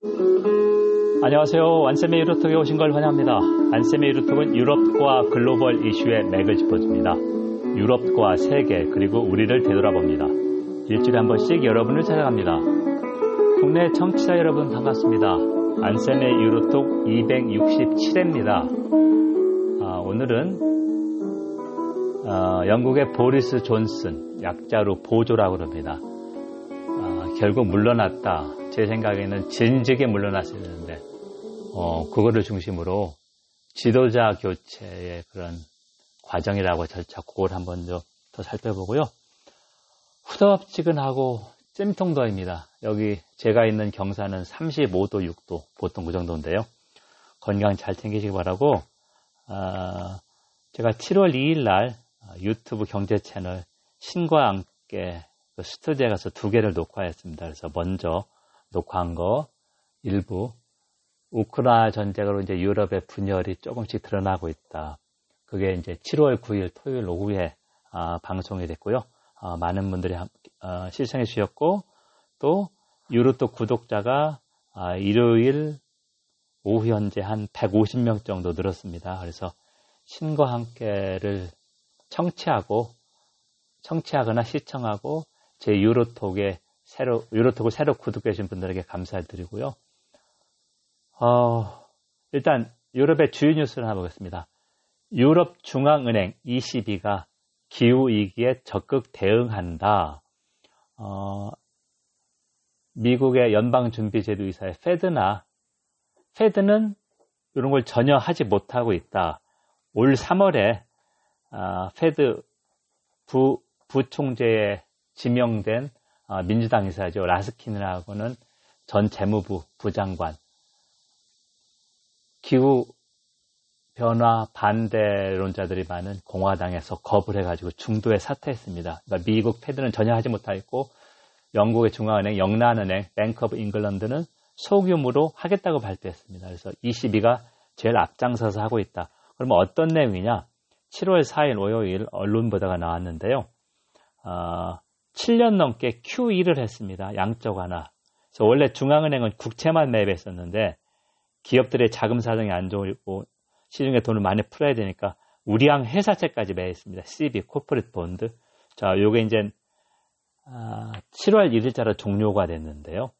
안녕하세요. 안쌤의 유로톡에 오신 걸 환영합니다. 안쌤의 유로톡은 유럽과 글로벌 이슈의 맥을 짚어줍니다. 유럽과 세계 그리고 우리를 되돌아봅니다. 일주일에 한 번씩 여러분을 찾아갑니다. 국내 청취자 여러분 반갑습니다. 안쌤의 유로톡 267회입니다. 아, 오늘은 어, 영국의 보리스 존슨 약자로 보조라고 그럽니다. 아, 결국 물러났다. 제 생각에는 진즉에 물러났어야 되는데 어, 그거를 중심으로 지도자 교체의 그런 과정이라고 절차 그걸 한번 더, 더 살펴보고요. 후덥지근하고 찜통더입니다. 여기 제가 있는 경사는 35도, 6도 보통 그 정도인데요. 건강 잘 챙기시기 바라고 아, 제가 7월 2일 날 유튜브 경제 채널 신과 함께 그 스튜디오에 가서 두 개를 녹화했습니다. 그래서 먼저 녹화한 거 일부 우크라이나 전쟁으로 이제 유럽의 분열이 조금씩 드러나고 있다. 그게 이제 7월 9일 토요일 오후에 아, 방송이 됐고요. 아, 많은 분들이 아, 시청해 주셨고 또 유로톡 구독자가 아, 일요일 오후 현재 한 150명 정도 늘었습니다. 그래서 신과 함께를 청취하고 청취하거나 시청하고 제 유로톡에 새로 유로톡을 새로 구독해 주신 분들에게 감사드리고요. 어, 일단 유럽의 주요 뉴스를 하나 보겠습니다. 유럽 중앙은행 ECB가 기후 위기에 적극 대응한다. 어, 미국의 연방준비제도 이사의 페드나 페드는 이런 걸 전혀 하지 못하고 있다. 올 3월에 어, Fed 부, 부총재에 지명된 어, 민주당 인사죠. 라스킨이라고는 전 재무부 부장관. 기후 변화 반대론자들이 많은 공화당에서 거부를 해가지고 중도에 사퇴했습니다. 그러니까 미국 Fed는 전혀 하지 못하고 영국의 중앙은행, 영란은행, Bank of England는 소규모로 하겠다고 발표했습니다. 그래서 22가 제일 앞장서서 하고 있다. 그러면 어떤 내용이냐? 7월 4일 월요일 언론 보도가 나왔는데요. 어, 7년 넘게 QE를 했습니다. 양적 완화. 그래서 원래 중앙은행은 국채만 매입했었는데 기업들의 자금 사정이 안 좋고 시중에 돈을 많이 풀어야 되니까 우량 회사채까지 매입했습니다. CB corporate bond. 자, 요게 이제 7월 1일자로 종료가 됐는데요.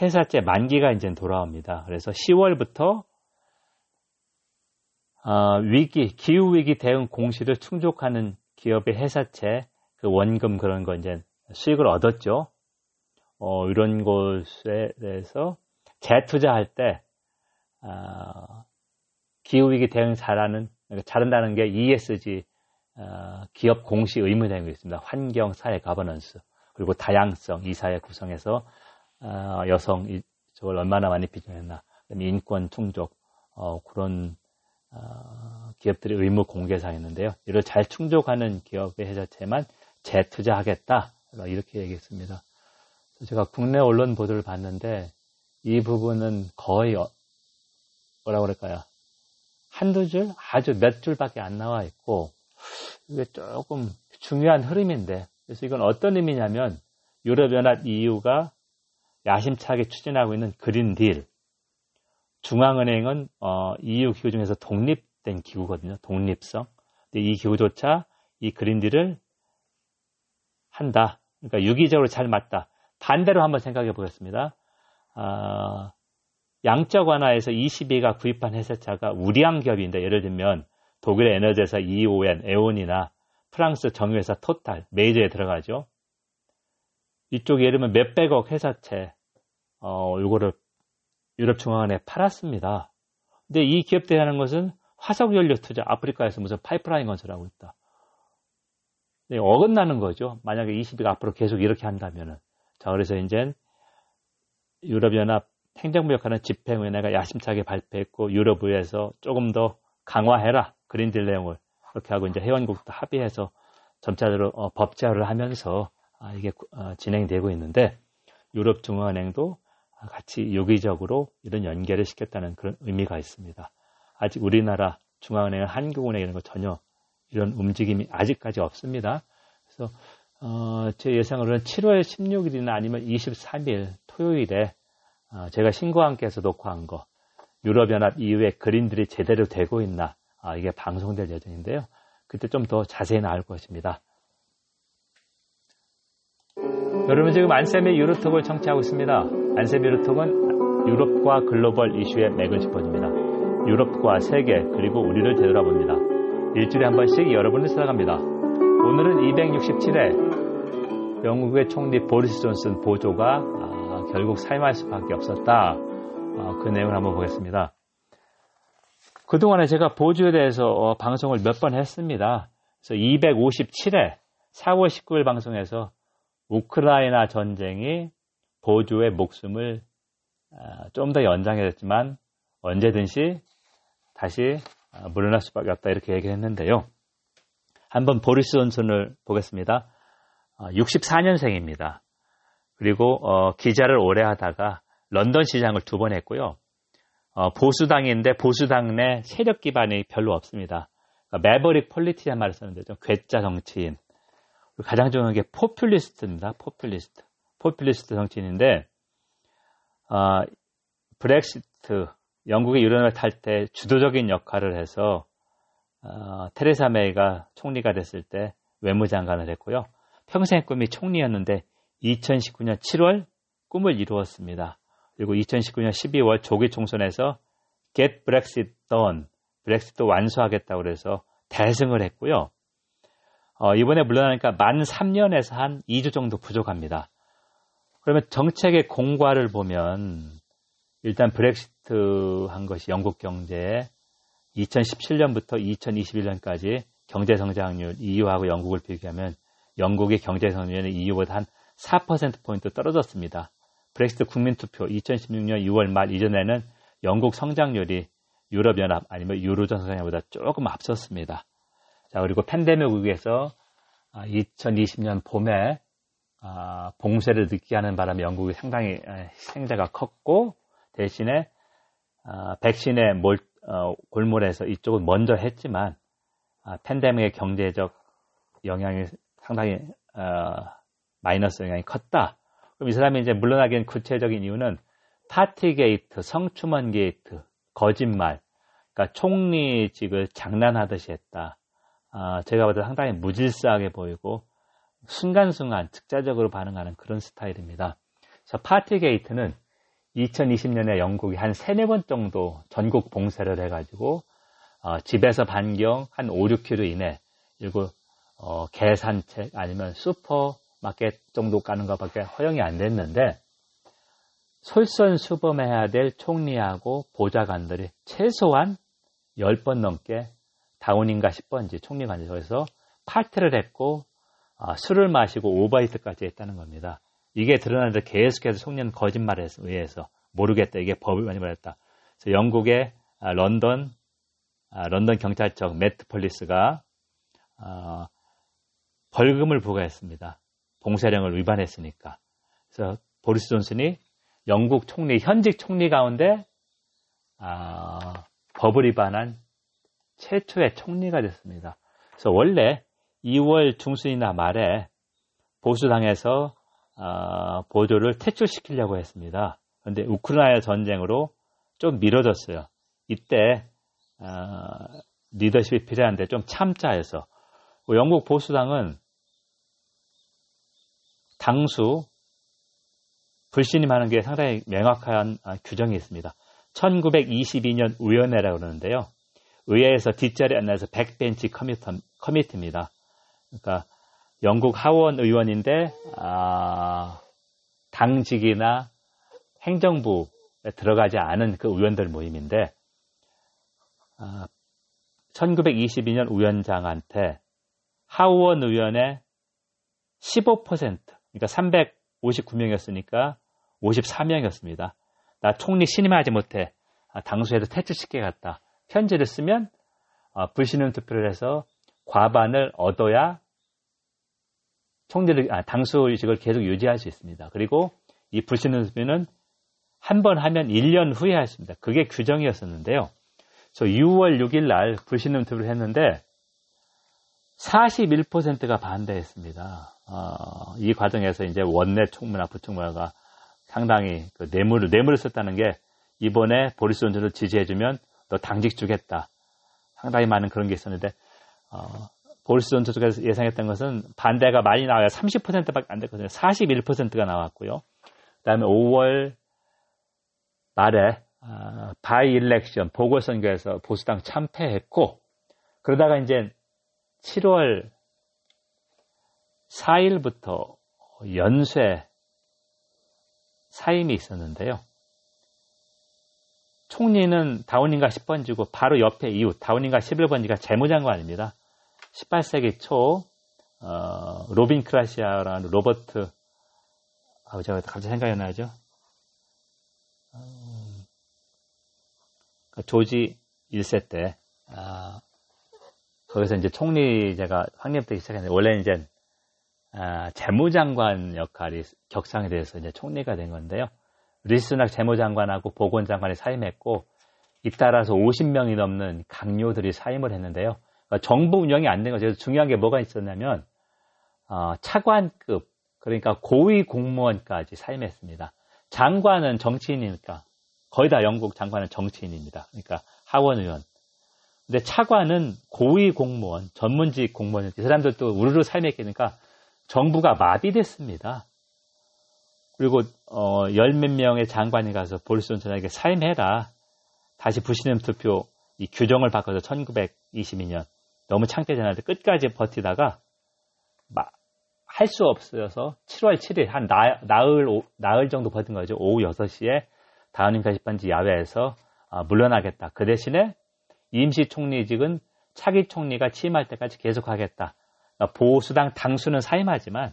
회사채 만기가 이제 돌아옵니다. 그래서 10월부터 어, 위기, 기후 위기 대응 공시를 충족하는 기업의 회사채, 그 원금 그런 거 이제 수익을 얻었죠. 어, 이런 곳에 대해서 재투자할 때, 어, 기후위기 대응 잘하는, 그러니까 잘한다는 게 ESG, 어, 기업 공시 의무 게 있습니다. 환경, 사회, 가버넌스, 그리고 다양성, 이 사회 구성에서, 어, 여성, 저걸 얼마나 많이 비중했나, 인권 충족, 어, 그런 어, 기업들의 의무 공개사항이있는데요 이를 잘 충족하는 기업의 회사채만 재투자하겠다. 이렇게 얘기했습니다. 제가 국내 언론 보도를 봤는데 이 부분은 거의 어, 뭐라고 그럴까요? 한두 줄? 아주 몇 줄밖에 안 나와 있고 이게 조금 중요한 흐름인데 그래서 이건 어떤 의미냐면 유럽연합 EU가 야심차게 추진하고 있는 그린 딜 중앙은행은 어, EU 기구 중에서 독립된 기구거든요. 독립성. 근데 이 기구조차 이 그린딜을 한다. 그러니까 유기적으로 잘 맞다. 반대로 한번 생각해 보겠습니다. 어, 양적 완화에서 22가 구입한 회사차가 우리항 기업인데 예를 들면 독일의 에너지회사 EON, 에온이나 프랑스 정유회사 토탈, 메이저에 들어가죠. 이쪽 예를 들면 몇백억 회사채 어, 이거를 유럽중앙은에 팔았습니다. 근데 이 기업들이 하는 것은 화석연료 투자, 아프리카에서 무슨 파이프라인 건설하고 있다. 네, 어긋나는 거죠. 만약에 20위가 앞으로 계속 이렇게 한다면은. 자, 그래서 이제 유럽연합 행정부 역할은 집행위원회가 야심차게 발표했고 유럽의회에서 조금 더 강화해라 그린딜 내용을 그렇게 하고 이제 회원국도 합의해서 점차적으로 어, 법제화를 하면서 아, 이게 어, 진행되고 있는데 유럽중앙은행도 같이 유기적으로 이런 연계를 시켰다는 그런 의미가 있습니다. 아직 우리나라 중앙은행, 한국은행 이런 거 전혀 이런 움직임이 아직까지 없습니다. 그래서 어, 제 예상으로는 7월 16일이나 아니면 23일 토요일에 어, 제가 신과 함께해서 녹화한 거 유럽연합 이후에 그림들이 제대로 되고 있나 아, 이게 방송될 예정인데요. 그때 좀 더 자세히 나올 것입니다. 여러분 지금 안쌤의 유로톡을 청취하고 있습니다. 안쌤 유로톡은 유럽과 글로벌 이슈의 맥을 짚어줍니다. 유럽과 세계 그리고 우리를 되돌아봅니다. 일주일에 한 번씩 여러분을 찾아갑니다. 오늘은 267회 영국의 총리 보리스 존슨 보조가 아, 결국 사임할 수밖에 없었다. 아, 그 내용을 한번 보겠습니다. 그동안에 제가 보조에 대해서 어, 방송을 몇 번 했습니다. 그래서 257회 4월 19일 방송에서 우크라이나 전쟁이 보조의 목숨을 아, 좀더 연장해졌지만 언제든지 다시 아, 물러날 수밖에 없다 이렇게 얘기했는데요. 한번 보리스 존슨을 보겠습니다. 64년생입니다. 아, 그리고 어, 기자를 오래 하다가 런던 시장을 두 번 했고요. 어, 보수당인데 보수당 내 세력 기반이 별로 없습니다. 그러니까 maverick politician이란 말을 쓰는데 좀 괴짜 정치인. 가장 중요한 게 포퓰리스트입니다. 포퓰리스트. 포퓰리스트 정치인인데 어, 브렉시트 영국의 유럽을 탈퇴 때 주도적인 역할을 해서 어, 테레사 메이가 총리가 됐을 때 외무장관을 했고요. 평생 꿈이 총리였는데 2019년 7월 꿈을 이루었습니다. 그리고 2019년 12월 조기 총선에서 Get Brexit Done, 브렉시트 완수하겠다고 그래서 대승을 했고요. 어, 이번에 물러나니까 만 3년에서 한 2주 정도 부족합니다. 그러면 정책의 공과를 보면 일단 브렉시트 한 것이 영국 경제에 2017년부터 2021년까지 경제 성장률 EU하고 영국을 비교하면 영국의 경제 성장률은 EU보다 한 4%포인트 떨어졌습니다. 브렉시트 국민투표 2016년 6월 말 이전에는 영국 성장률이 유럽연합 아니면 유로존 성장률보다 조금 앞섰습니다. 자, 그리고 팬데믹 위기에서 2020년 아, 봄에 아, 봉쇄를 늦게 하는 바람에 영국이 상당히 생자가 컸고 대신에 아, 백신의 몰, 어, 골몰에서 이쪽은 먼저 했지만 아, 팬데믹의 경제적 영향이 상당히 어, 마이너스 영향이 컸다. 그럼 이 사람이 이제 물러나게 된 구체적인 이유는 파티 게이트, 성추문 게이트, 거짓말, 그러니까 총리직을 장난하듯이 했다. 아, 제가 봐도 상당히 무질서하게 보이고 순간순간 즉자적으로 반응하는 그런 스타일입니다. 그래서 파티 게이트는 2020년에 영국이 한 3, 4번 정도 전국 봉쇄를 해가지고 어, 집에서 반경 한 5, 6km 이내 그리고 어, 계산책 아니면 슈퍼마켓 정도 가는 것밖에 허용이 안 됐는데 솔선수범해야 될 총리하고 보좌관들이 최소한 10번 넘게 다운인가 10번지 총리관에서 파티를 했고 어, 술을 마시고 오바이트까지 했다는 겁니다. 이게 드러나는데 계속해서 속년 거짓말에 의해서 모르겠다. 이게 법을 많이 말했다. 그래서 영국의 아, 런던 아, 런던 경찰청 매트폴리스가 어, 벌금을 부과했습니다. 봉쇄령을 위반했으니까. 그래서 보리스 존슨이 영국 총리 현직 총리 가운데 아, 법을 위반한 최초의 총리가 됐습니다. 그래서 원래 2월 중순이나 말에 보수당에서 어, 보조를 퇴출시키려고 했습니다. 그런데 우크라이나 전쟁으로 좀 미뤄졌어요. 이때 어, 리더십이 필요한데 좀 참자 해서 영국 보수당은 당수 불신임하는 게 상당히 명확한 아, 규정이 있습니다. 1922년 위원회라고 그러는데요. 의회에서 뒷자리 앉아서 백벤치 커미티, 입니다 그러니까 영국 하원 의원인데 아, 당직이나 행정부에 들어가지 않은 그 의원들 모임인데 아, 1922년 위원장한테 하원 의원의 15% 그러니까 359명이었으니까 54명이었습니다. 나 총리 신임하지 못해 아, 당수에도 퇴출시켜갔다. 편지를 쓰면 어, 불신임 투표를 해서 과반을 얻어야 총리를 아, 당수의식을 계속 유지할 수 있습니다. 그리고 이 불신임 투표는 한 번 하면 1년 후에 했습니다. 그게 규정이었었는데요. 그래서 6월 6일 날 불신임 투표를 했는데 41%가 반대했습니다. 어, 이 과정에서 이제 원내 총무나 부총무가 상당히 그 뇌물을 뇌물을 썼다는 게 이번에 보리스 존슨을 지지해주면 너 당직 주겠다. 상당히 많은 그런 게 있었는데 어, 보리스 존슨가 예상했던 것은 반대가 많이 나와요. 30%밖에 안 됐거든요. 41%가 나왔고요. 그다음에 5월 말에 아, by-election 보궐선거에서 보수당 참패했고 그러다가 이제 7월 4일부터 연쇄 사임이 있었는데요. 총리는 다우닝가 10번지고 바로 옆에 이웃 다우닝가 11번지가 재무장관입니다. 18세기 초 어, Robinocracy라는 로버트 아, 제가 갑자기 생각이 나죠. 음, 조지 1세 때 아, 거기서 이제 총리제가 확립되기 시작했는데 원래 이제 아, 재무장관 역할이 격상이 돼서 이제 총리가 된 건데요. 리스낙 재무장관하고 보건장관이 사임했고 잇따라서 50명이 넘는 강요들이 사임을 했는데요. 그러니까 정부 운영이 안 된 거죠. 중요한 게 뭐가 있었냐면 어, 차관급 그러니까 고위 공무원까지 사임했습니다. 장관은 정치인이니까 거의 다 영국 장관은 정치인입니다. 그러니까 하원 의원. 근데 차관은 고위 공무원, 전문직 공무원, 이 사람들도 우르르 사임했으니까 정부가 마비됐습니다. 그리고 어, 열 몇 명의 장관이 가서 보리스 존슨에게 사임해라. 다시 부신임 투표 이 규정을 바꿔서 1922년 너무 창피하잖아요. 끝까지 버티다가 할 수 없어서 7월 7일 한 나, 나흘 나흘 정도 버틴 거죠. 오후 6시에 다우닝 게시판지 야외에서 어, 물러나겠다. 그 대신에 임시 총리직은 차기 총리가 취임할 때까지 계속하겠다. 그러니까 보수당 당수는 사임하지만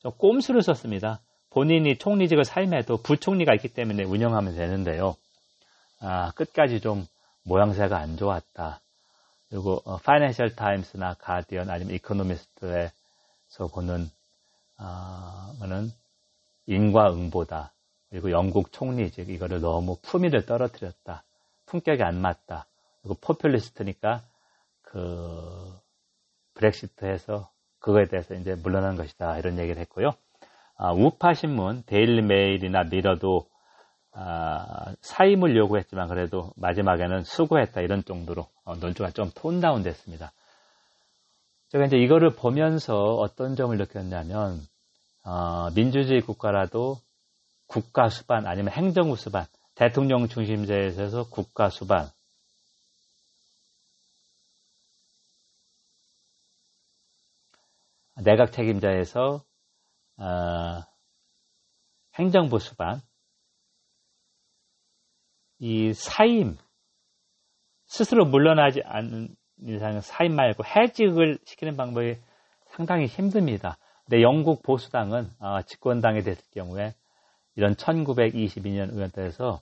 좀 꼼수를 썼습니다. 본인이 총리직을 사임해도 부총리가 있기 때문에 운영하면 되는데요. 아, 끝까지 좀 모양새가 안 좋았다. 그리고 어, 파이낸셜 타임스나 가디언 아니면 이코노미스트에서 보는 어, 는 인과응보다. 그리고 영국 총리직 이거를 너무 품위를 떨어뜨렸다. 품격이 안 맞다. 그리고 포퓰리스트니까 그 브렉시트해서 그거에 대해서 이제 물러난 것이다 이런 얘기를 했고요. 아, 우파 신문 데일리 메일이나 미러도 아, 사임을 요구했지만 그래도 마지막에는 수고했다 이런 정도로 어, 논조가 좀 tone down 됐습니다. 제가 이제 이거를 보면서 어떤 점을 느꼈냐면 어, 민주주의 국가라도 국가 수반 아니면 행정부 수반 대통령 중심제에서 국가 수반 내각 책임자에서 어, 행정부 수반 이 사임 스스로 물러나지 않는 이상은 사임 말고 해직을 시키는 방법이 상당히 힘듭니다. 근데 영국 보수당은 어, 집권당이 됐을 경우에 이런 1922년 의원 때에서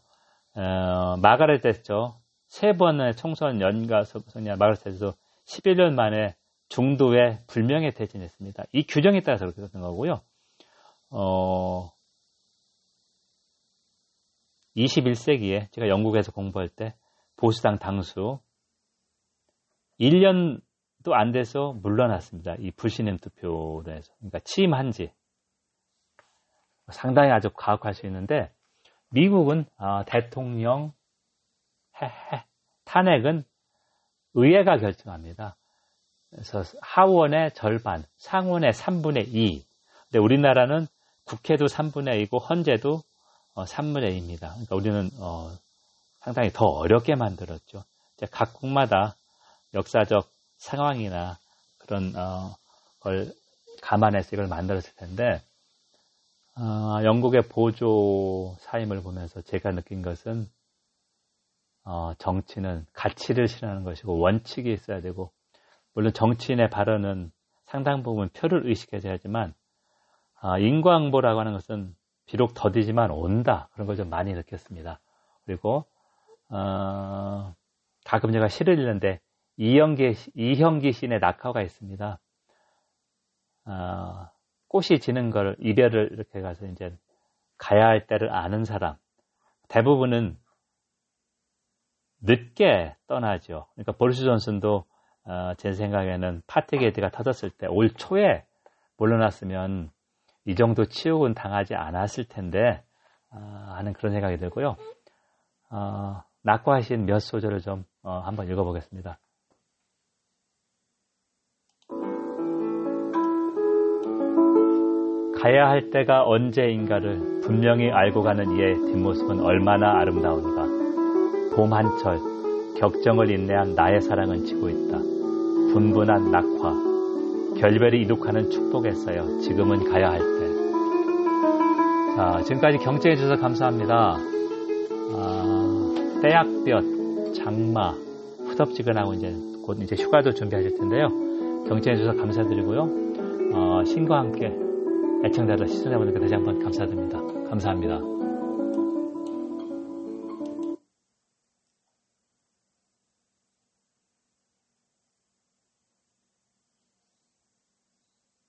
어, 마가렛 대처 세 번의 총선 연가 선야 마가렛 대처도 11년 만에 중도에 불명예 퇴진했습니다. 이 규정에 따라서 그렇게 됐던 거고요. 어, 21세기에 제가 영국에서 공부할 때 보수당 당수 1년도 안 돼서 물러났습니다. 이 불신임 투표로 해서. 그러니까 취임한 지. 상당히 아주 가혹할 수 있는데 미국은 어, 대통령 해해 탄핵은 의회가 결정합니다. 그래서 하원의 절반, 상원의 3분의 2. 근데 우리나라는 국회도 3분의 2고 헌재도 3분의 어, 2입니다. 그러니까 우리는 어, 상당히 더 어렵게 만들었죠. 각 국마다 역사적 상황이나 그런 어, 걸 감안해서 이걸 만들었을 텐데 어, 영국의 보조 사임을 보면서 제가 느낀 것은 어, 정치는 가치를 실현하는 것이고 원칙이 있어야 되고 물론 정치인의 발언은 상당 부분 표를 의식해야 하지만 아, 인과응보라고 하는 것은 비록 더디지만 온다 그런 걸 좀 많이 느꼈습니다. 그리고 어, 가끔 제가 시를 읽는데 이형기, 이형기 시인의 낙화가 있습니다. 어, 꽃이 지는 걸 이별을 이렇게 가서 이제 가야 할 때를 아는 사람 대부분은 늦게 떠나죠. 그러니까 보리스 존슨도 어, 제 생각에는 파티게이트가 터졌을 때 올 초에 물러났으면 이 정도 치욕은 당하지 않았을 텐데 아, 하는 그런 생각이 들고요. 어, 낙과하신 몇 소절을 좀 어, 한번 읽어보겠습니다. 가야 할 때가 언제인가를 분명히 알고 가는 이의 뒷모습은 얼마나 아름다운가. 봄 한철, 격정을 인내한 나의 사랑은 지고 있다. 분분한 낙화, 결별이 이룩하는 축복했어요. 지금은 가야 할 때. 자, 지금까지 경청해 주셔서 감사합니다. 아, 떼약볕, 장마, 후덥지근하고 이제 곧 이제 휴가도 준비하실 텐데요. 경청해 주셔서 감사드리고요. 어, 신과 함께 애청자들, 시청자분들께 다시 한번 감사드립니다. 감사합니다.